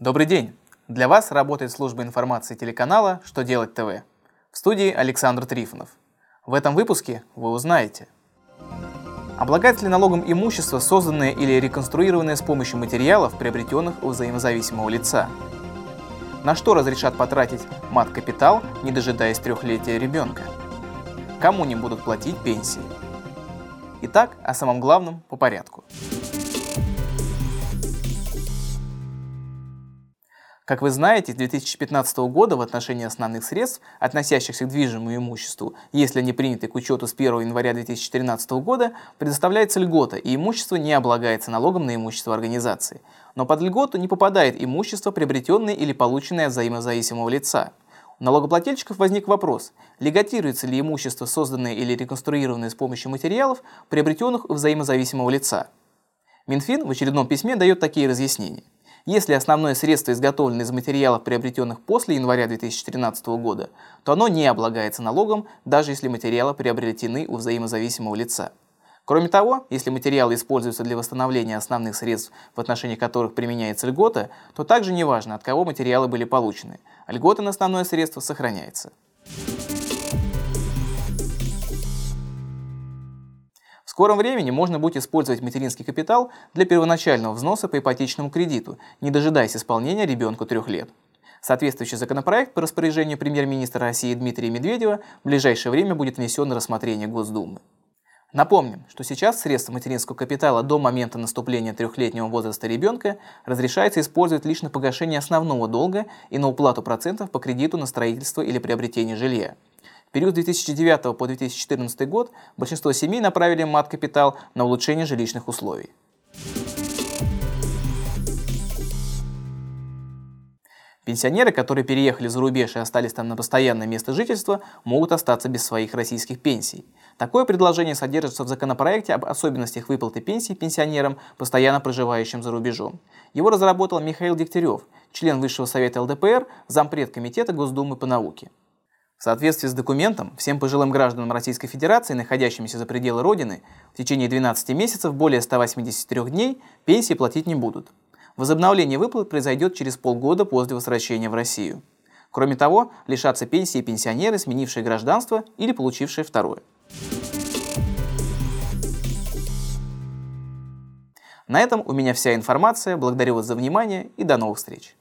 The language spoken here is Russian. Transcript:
Добрый день! Для вас работает служба информации телеканала «Что делать ТВ». В студии Александр Трифонов. В этом выпуске вы узнаете Облагается ли налогом имущество, созданное или реконструированное с помощью материалов, приобретенных у взаимозависимого лица? На что разрешат потратить мат-капитал, не дожидаясь трехлетия ребенка? Кому не будут платить пенсии? Итак, о самом главном по порядку. Как вы знаете, с 2015 года в отношении основных средств, относящихся к движимому имуществу, если они приняты к учету с 1 января 2013 года, предоставляется льгота, и имущество не облагается налогом на имущество организации. Но под льготу не попадает имущество, приобретенное или полученное от взаимозависимого лица. У налогоплательщиков возник вопрос, льготируется ли имущество, созданное или реконструированное с помощью материалов, приобретенных у взаимозависимого лица. Минфин в очередном письме дает такие разъяснения. Если основное средство изготовлено из материалов, приобретенных после января 2013 года, то оно не облагается налогом, даже если материалы приобретены у взаимозависимого лица. Кроме того, если материалы используются для восстановления основных средств, в отношении которых применяется льгота, то также неважно, от кого материалы были получены. Льгота на основное средство сохраняется. В скором времени можно будет использовать материнский капитал для первоначального взноса по ипотечному кредиту, не дожидаясь исполнения ребенку трех лет. Соответствующий законопроект по распоряжению премьер-министра России Дмитрия Медведева в ближайшее время будет внесен на рассмотрение Госдумы. Напомним, что сейчас средства материнского капитала до момента наступления трехлетнего возраста ребенка разрешается использовать лишь на погашение основного долга и на уплату процентов по кредиту на строительство или приобретение жилья период с 2009 по 2014 год большинство семей направили мат-капитал на улучшение жилищных условий. Пенсионеры, которые переехали за рубеж и остались там на постоянное место жительства, могут остаться без своих российских пенсий. Такое предложение содержится в законопроекте об особенностях выплаты пенсий пенсионерам, постоянно проживающим за рубежом. Его разработал Михаил Дегтярев, член Высшего совета ЛДПР, зампред Комитета Госдумы по науке. В соответствии с документом, всем пожилым гражданам Российской Федерации, находящимся за пределы Родины, в течение 12 месяцев более 183 дней пенсии платить не будут. Возобновление выплат произойдет через полгода после возвращения в Россию. Кроме того, лишатся пенсии пенсионеры, сменившие гражданство или получившие второе. На этом у меня вся информация. Благодарю вас за внимание и до новых встреч.